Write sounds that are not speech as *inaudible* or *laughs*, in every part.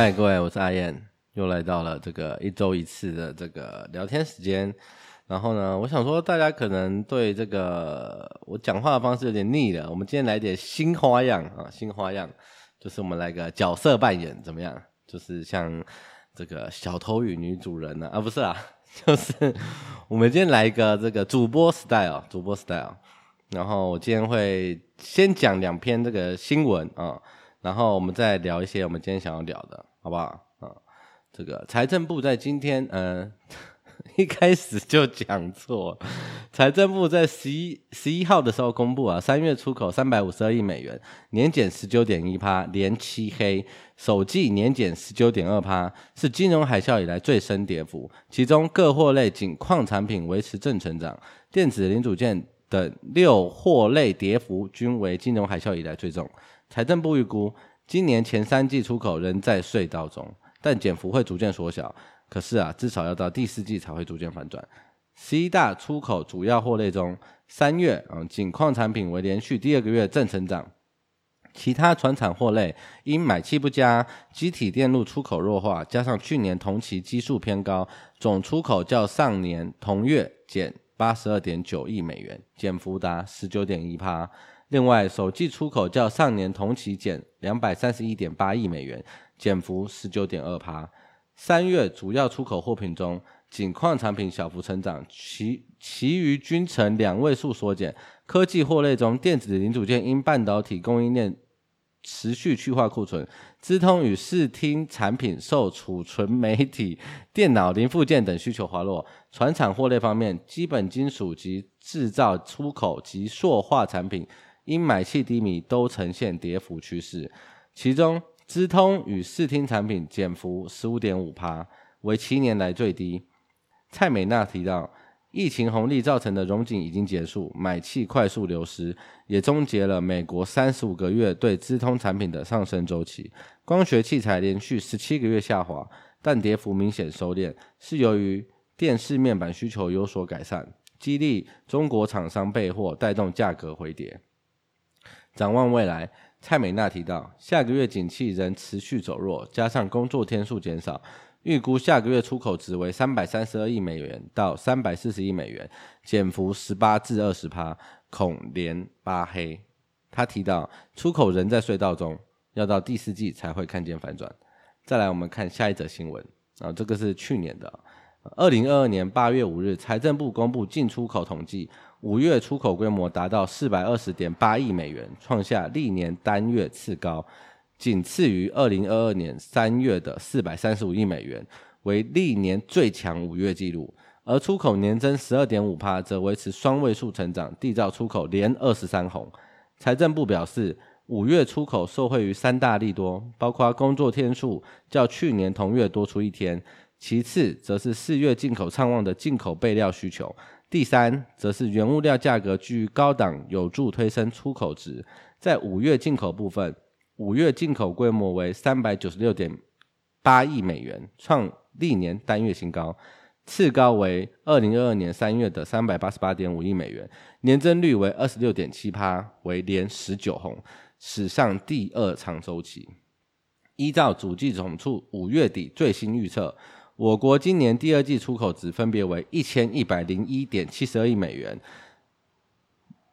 嗨，各位，我是阿燕，又来到了这个一周一次的这个聊天时间。然后呢，我想说，大家可能对这个我讲话的方式有点腻了，我们今天来点新花样啊，新花样，就是我们来个角色扮演，怎么样？就是像这个小偷与女主人呢？啊，不是啊，*laughs* 就是我们今天来一个这个主播 style，主播 style。然后我今天会先讲两篇这个新闻啊。然后我们再聊一些我们今天想要聊的，好不好？啊、嗯，这个财政部在今天，嗯、*laughs* 一开始就讲错。财政部在十一十一号的时候公布啊，三月出口三百五十二亿美元，年减十九点一趴，连七黑，首季年减十九点二趴，是金融海啸以来最深跌幅。其中各货类仅矿产品维持正成长，电子零组件等六货类跌幅均为金融海啸以来最重。财政部预估，今年前三季出口仍在隧道中，但减幅会逐渐缩小。可是啊，至少要到第四季才会逐渐反转。十一大出口主要货类中，三月嗯，仅矿产品为连续第二个月正成长，其他船产货类因买气不佳、积体电路出口弱化，加上去年同期基数偏高，总出口较上年同月减八十二点九亿美元，减幅达十九点一趴。另外，首季出口较上年同期减两百三十一点八亿美元，减幅十九点二趴。三月主要出口货品中，仅矿产品小幅成长，其其余均呈两位数缩减。科技货类中，电子零组件因半导体供应链持续去化库存，资通与视听产品受储存媒体、*laughs* 电脑零附件等需求滑落。传产货类方面，基本金属及制造出口及塑化产品。因买气低迷，都呈现跌幅趋势。其中，资通与视听产品减幅十五点五趴，为七年来最低。蔡美娜提到，疫情红利造成的融景已经结束，买气快速流失，也终结了美国三十五个月对资通产品的上升周期。光学器材连续十七个月下滑，但跌幅明显收敛，是由于电视面板需求有所改善，激励中国厂商备货，带动价格回跌。展望未来，蔡美娜提到，下个月景气仍持续走弱，加上工作天数减少，预估下个月出口值为三百三十二亿美元到三百四十亿美元，减幅十八至二十趴，恐连八黑。他提到，出口仍在隧道中，要到第四季才会看见反转。再来，我们看下一则新闻啊，这个是去年的，二零二二年八月五日，财政部公布进出口统计。五月出口规模达到四百二十点八亿美元，创下历年单月次高，仅次于二零二二年三月的四百三十五亿美元，为历年最强五月纪录。而出口年增十二点五趴，则维持双位数成长，缔造出口连二十三红。财政部表示，五月出口受惠于三大利多，包括工作天数较去年同月多出一天，其次则是四月进口畅旺的进口备料需求。第三，则是原物料价格居于高档，有助推升出口值。在五月进口部分，五月进口规模为三百九十六点八亿美元，创历年单月新高，次高为二零二二年三月的三百八十八点五亿美元，年增率为二十六点七趴，为连十九红，史上第二长周期。依照主计总处五月底最新预测。我国今年第二季出口值分别为一千一百零一点七十二亿美元，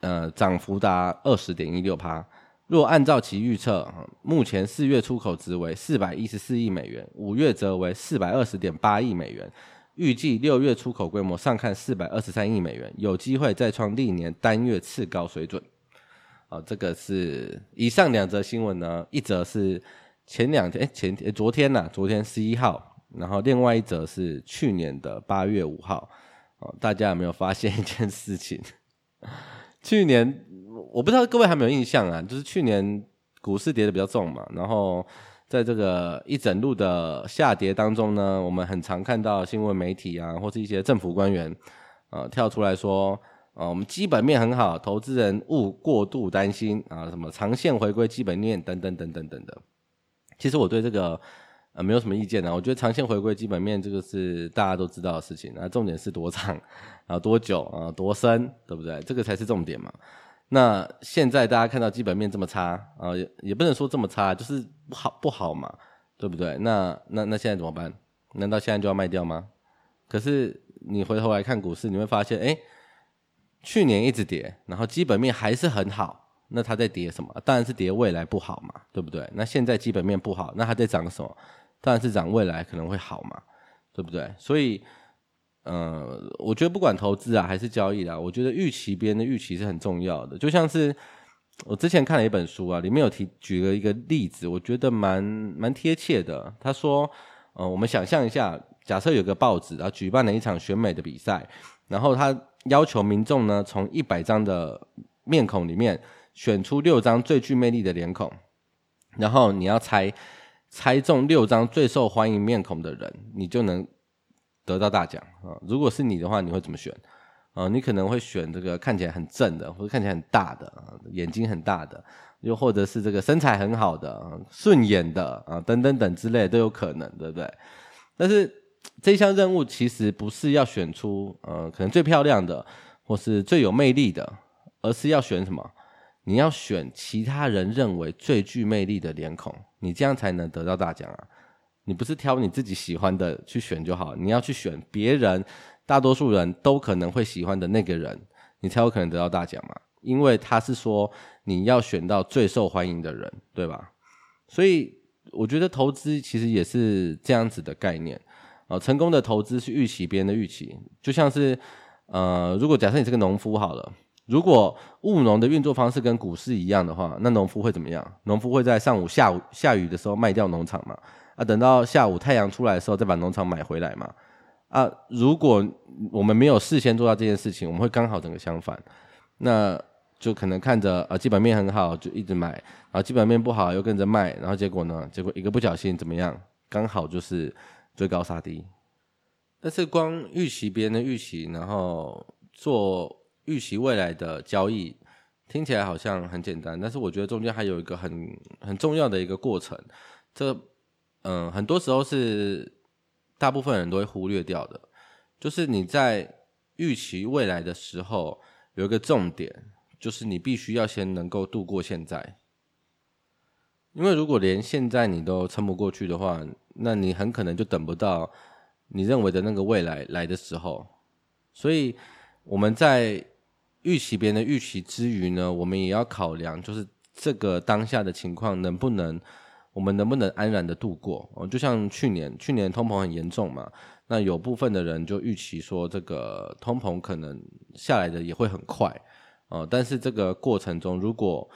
呃，涨幅达二十点一六趴。若按照其预测，目前四月出口值为四百一十四亿美元，五月则为四百二十点八亿美元，预计六月出口规模上看四百二十三亿美元，有机会再创历年单月次高水准。啊，这个是以上两则新闻呢，一则是前两天，哎，前天昨天呐、昨天十一号。然后另外一则是去年的八月五号，哦，大家有没有发现一件事情？*laughs* 去年我不知道各位还没有印象啊，就是去年股市跌得比较重嘛，然后在这个一整路的下跌当中呢，我们很常看到新闻媒体啊，或是一些政府官员、呃、跳出来说，我们基本面很好，投资人勿过度担心啊，什么长线回归基本面等等等等等等的。其实我对这个。啊，没有什么意见呢。我觉得长线回归基本面这个是大家都知道的事情，那重点是多长啊，多久啊，多深，对不对？这个才是重点嘛。那现在大家看到基本面这么差啊，也也不能说这么差，就是不好不好嘛。对不对？那那那现在怎么办？难道现在就要卖掉吗？可是你回头来看股市，你会发现，哎，去年一直跌，然后基本面还是很好，那它在跌什么？当然是跌未来不好嘛，对不对？那现在基本面不好，那它在涨什么？当然是讲未来可能会好嘛，对不对？所以，呃，我觉得不管投资啊还是交易啊，我觉得预期别人的预期是很重要的。就像是我之前看了一本书啊，里面有提举了一个例子，我觉得蛮蛮贴切的。他说，呃，我们想象一下，假设有个报纸啊举办了一场选美的比赛，然后他要求民众呢从一百张的面孔里面选出六张最具魅力的脸孔，然后你要猜。猜中六张最受欢迎面孔的人，你就能得到大奖啊！如果是你的话，你会怎么选？啊，你可能会选这个看起来很正的，或者看起来很大的，眼睛很大的，又或者是这个身材很好的、顺眼的啊，等等等之类都有可能，对不对？但是这项任务其实不是要选出呃可能最漂亮的，或是最有魅力的，而是要选什么？你要选其他人认为最具魅力的脸孔，你这样才能得到大奖啊！你不是挑你自己喜欢的去选就好，你要去选别人大多数人都可能会喜欢的那个人，你才有可能得到大奖嘛。因为他是说你要选到最受欢迎的人，对吧？所以我觉得投资其实也是这样子的概念啊。成功的投资是预期别人的预期，就像是呃，如果假设你是个农夫好了。如果务农的运作方式跟股市一样的话，那农夫会怎么样？农夫会在上午、下午下雨的时候卖掉农场嘛？啊，等到下午太阳出来的时候再把农场买回来嘛？啊，如果我们没有事先做到这件事情，我们会刚好整个相反，那就可能看着啊基本面很好就一直买，然后基本面不好又跟着卖，然后结果呢？结果一个不小心怎么样？刚好就是追高杀低。但是光预期别人的预期，然后做。预期未来的交易听起来好像很简单，但是我觉得中间还有一个很很重要的一个过程，这嗯很多时候是大部分人都会忽略掉的，就是你在预期未来的时候有一个重点，就是你必须要先能够度过现在，因为如果连现在你都撑不过去的话，那你很可能就等不到你认为的那个未来来的时候，所以我们在。预期别人的预期之余呢，我们也要考量，就是这个当下的情况能不能，我们能不能安然的度过？哦，就像去年，去年通膨很严重嘛，那有部分的人就预期说，这个通膨可能下来的也会很快，哦，但是这个过程中，如果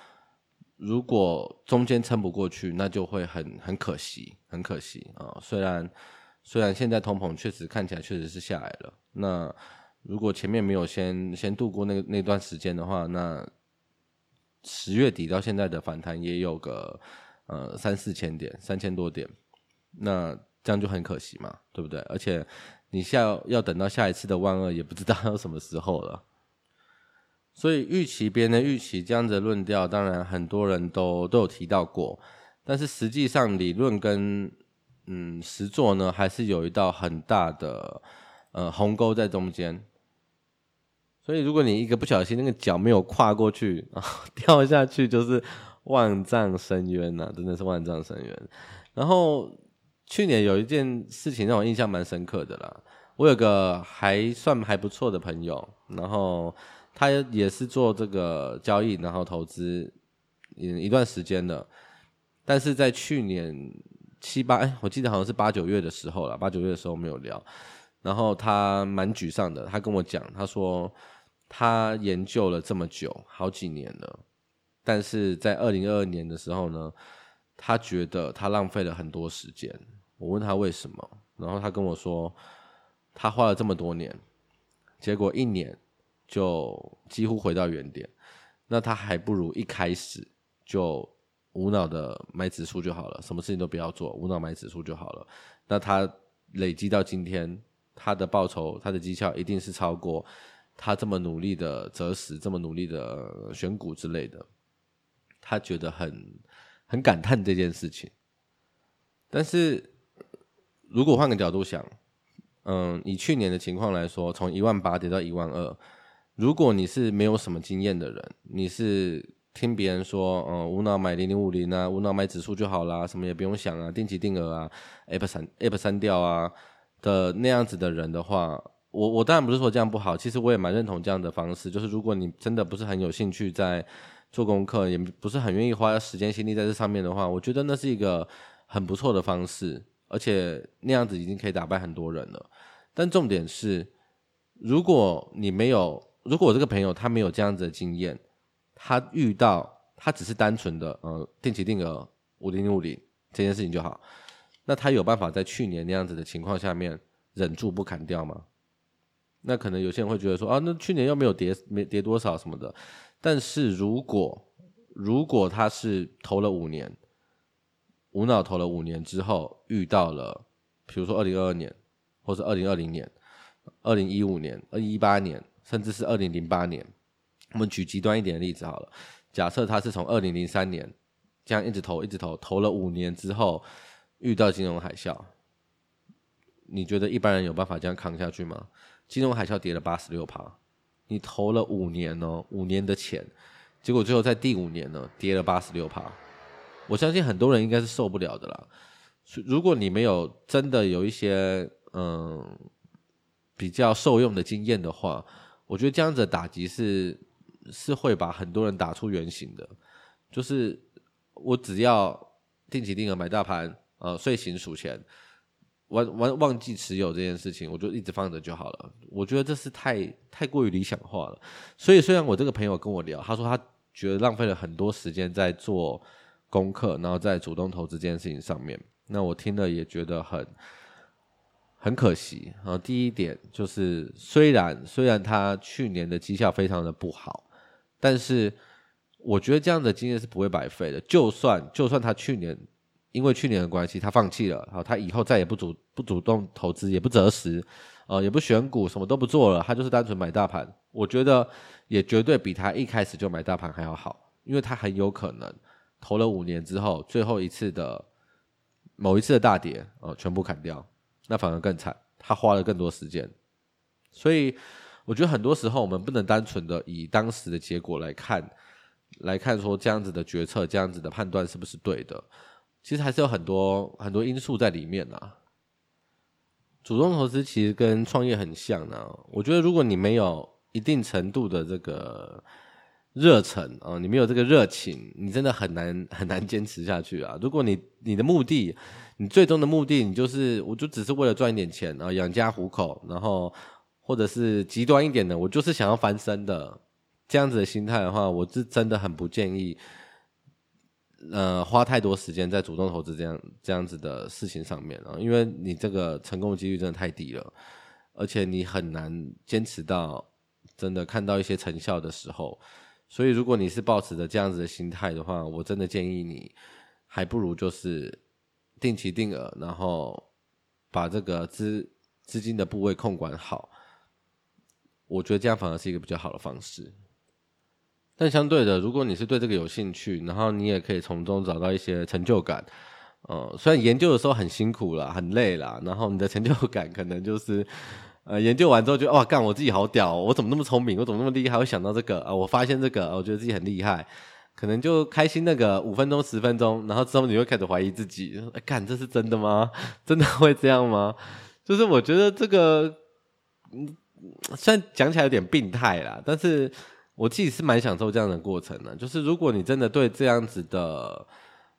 如果中间撑不过去，那就会很很可惜，很可惜啊，哦。虽然虽然现在通膨确实看起来确实是下来了，那。如果前面没有先先度过那那段时间的话，那十月底到现在的反弹也有个呃三四千点，三千多点，那这样就很可惜嘛，对不对？而且你下要等到下一次的万二，也不知道要什么时候了。所以预期别人的预期这样子的论调，当然很多人都都有提到过，但是实际上理论跟嗯实作呢，还是有一道很大的呃鸿沟在中间。所以，如果你一个不小心，那个脚没有跨过去，然 *laughs* 后掉下去，就是万丈深渊呐、真的是万丈深渊。然后去年有一件事情让我印象蛮深刻的啦，我有个还算还不错的朋友，然后他也是做这个交易，然后投资一段时间的，但是在去年七八，哎，我记得好像是八九月的时候了，八九月的时候没有聊。然后他蛮沮丧的，他跟我讲，他说他研究了这么久，好几年了，但是在二零二二年的时候呢，他觉得他浪费了很多时间。我问他为什么，然后他跟我说，他花了这么多年，结果一年就几乎回到原点，那他还不如一开始就无脑的买指数就好了，什么事情都不要做，无脑买指数就好了。那他累积到今天。他的报酬，他的绩效一定是超过他这么努力的择时，这么努力的选股之类的。他觉得很很感叹这件事情。但是如果换个角度想，嗯，以去年的情况来说，从一万八跌到一万二，如果你是没有什么经验的人，你是听别人说，嗯，无脑买零零五零啊，无脑买指数就好啦，什么也不用想啊，定期定额啊，app 删 app 删掉啊的那样子的人的话，我我当然不是说这样不好，其实我也蛮认同这样的方式，就是如果你真的不是很有兴趣在做功课，也不是很愿意花时间心力在这上面的话，我觉得那是一个很不错的方式，而且那样子已经可以打败很多人了。但重点是，如果你没有，如果我这个朋友他没有这样子的经验。他遇到他只是单纯的呃定期定额五零零五零这件事情就好，那他有办法在去年那样子的情况下面忍住不砍掉吗？那可能有些人会觉得说啊，那去年又没有跌没跌多少什么的，但是如果如果他是投了五年，无脑投了五年之后遇到了，比如说二零二二年，或者二零二零年、二零一五年、二零一八年，甚至是二零零八年。我们举极端一点的例子好了，假设他是从二零零三年这样一直投一直投，投了五年之后遇到金融海啸，你觉得一般人有办法这样扛下去吗？金融海啸跌了八十六趴，你投了五年哦，五年的钱，结果最后在第五年呢跌了八十六趴，我相信很多人应该是受不了的啦。如果你没有真的有一些嗯比较受用的经验的话，我觉得这样子的打击是。是会把很多人打出原形的，就是我只要定期定额买大盘，呃，睡醒数钱，忘忘忘记持有这件事情，我就一直放着就好了。我觉得这是太太过于理想化了。所以虽然我这个朋友跟我聊，他说他觉得浪费了很多时间在做功课，然后在主动投资这件事情上面，那我听了也觉得很。很可惜啊！第一点就是，虽然虽然他去年的绩效非常的不好，但是我觉得这样的经验是不会白费的。就算就算他去年因为去年的关系他放弃了，好，他以后再也不主不主动投资，也不择时，呃，也不选股，什么都不做了，他就是单纯买大盘。我觉得也绝对比他一开始就买大盘还要好，因为他很有可能投了五年之后，最后一次的某一次的大跌，呃，全部砍掉。那反而更惨，他花了更多时间，所以我觉得很多时候我们不能单纯的以当时的结果来看，来看说这样子的决策、这样子的判断是不是对的，其实还是有很多很多因素在里面啊。主动投资其实跟创业很像呢，我觉得如果你没有一定程度的这个。热忱啊，你没有这个热情，你真的很难很难坚持下去啊！如果你你的目的，你最终的目的，你就是我就只是为了赚一点钱啊，养家糊口，然后或者是极端一点的，我就是想要翻身的这样子的心态的话，我是真的很不建议，呃，花太多时间在主动投资这样这样子的事情上面啊，因为你这个成功几率真的太低了，而且你很难坚持到真的看到一些成效的时候。所以，如果你是抱持着这样子的心态的话，我真的建议你，还不如就是定期定额，然后把这个资资金的部位控管好。我觉得这样反而是一个比较好的方式。但相对的，如果你是对这个有兴趣，然后你也可以从中找到一些成就感。呃，虽然研究的时候很辛苦啦，很累啦，然后你的成就感可能就是。呃，研究完之后就哇，干我自己好屌，我怎么那么聪明，我怎么那么厉害，我想到这个啊，我发现这个，我觉得自己很厉害，可能就开心那个五分钟十分钟，然后之后你会开始怀疑自己，干这是真的吗？*laughs* 真的会这样吗？就是我觉得这个，嗯，虽然讲起来有点病态啦，但是我自己是蛮享受这样的过程的。就是如果你真的对这样子的，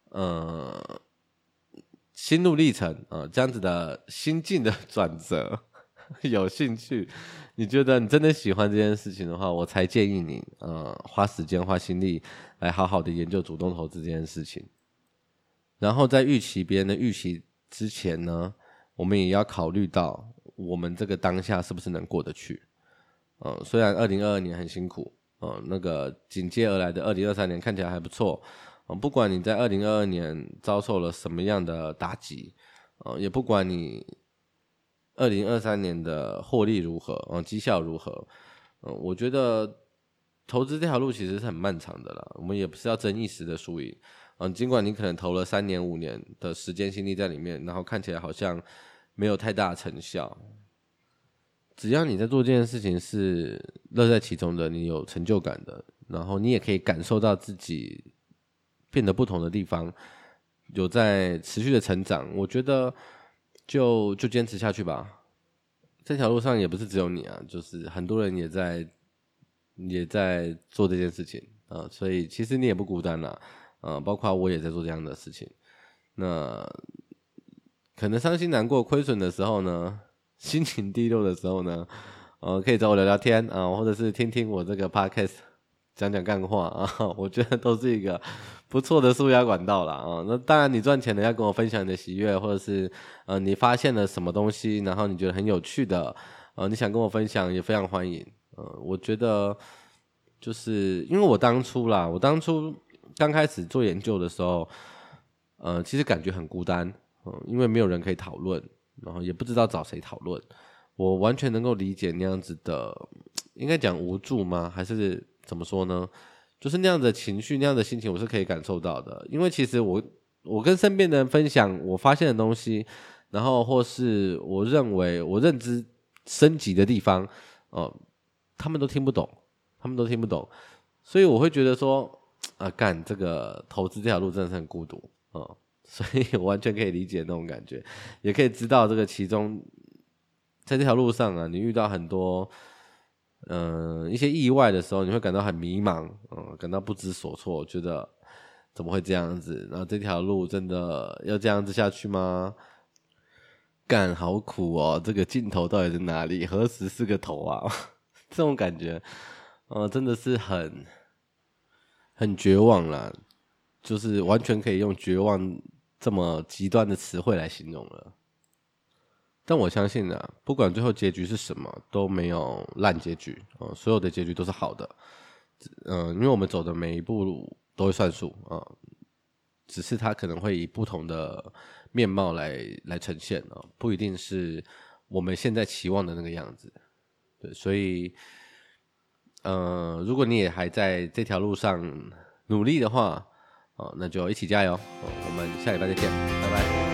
呃，心路历程啊，呃，这样子的心境的转折。*laughs* 有兴趣，你觉得你真的喜欢这件事情的话，我才建议你，呃，花时间花心力来好好的研究主动投资这件事情。然后在预期别人的预期之前呢，我们也要考虑到我们这个当下是不是能过得去。呃，虽然二零二二年很辛苦，呃，那个紧接而来的二零二三年看起来还不错，呃，不管你在二零二二年遭受了什么样的打击，呃，也不管你。二零二三年的获利如何？嗯，绩效如何？嗯，我觉得投资这条路其实是很漫长的了。我们也不是要争一时的输赢。嗯，尽管你可能投了三年、五年的时间心力在里面，然后看起来好像没有太大成效，只要你在做这件事情是乐在其中的，你有成就感的，然后你也可以感受到自己变得不同的地方，有在持续的成长。我觉得就就坚持下去吧。这条路上也不是只有你啊，就是很多人也在也在做这件事情啊，所以其实你也不孤单啦，啊，包括我也在做这样的事情。那可能伤心难过、亏损的时候呢，心情低落的时候呢，呃，可以找我聊聊天啊，或者是听听我这个 podcast 讲讲干话啊，*laughs* 我觉得都是一个不错的纾压管道啦。啊。那当然，你赚钱了要跟我分享你的喜悦，或者是呃你发现了什么东西，然后你觉得很有趣的，呃，你想跟我分享也非常欢迎。呃，我觉得就是因为我当初啦，我当初刚开始做研究的时候，呃，其实感觉很孤单，嗯、因为没有人可以讨论，然后也不知道找谁讨论。我完全能够理解那样子的，应该讲无助吗？还是怎么说呢？就是那样的情绪，那样的心情，我是可以感受到的。因为其实我我跟身边的人分享我发现的东西，然后或是我认为我认知升级的地方，哦、呃，他们都听不懂，他们都听不懂，所以我会觉得说，啊，干这个投资这条路真的是很孤独，嗯、所以我完全可以理解那种感觉，也可以知道这个其中。在这条路上啊，你遇到很多，嗯、一些意外的时候，你会感到很迷茫，嗯、感到不知所措，觉得怎么会这样子？然后这条路真的要这样子下去吗？干，好苦哦！这个尽头到底在哪里？何时是个头啊？*laughs* 这种感觉，呃，真的是很很绝望啦，就是完全可以用绝望这么极端的词汇来形容了。但我相信啊，不管最后结局是什么，都没有烂结局啊、所有的结局都是好的。嗯、因为我们走的每一步路都会算数啊、只是它可能会以不同的面貌来来呈现啊、不一定是我们现在期望的那个样子。对，所以，嗯、如果你也还在这条路上努力的话，哦、那就一起加油。哦、我们下礼拜再见，拜拜。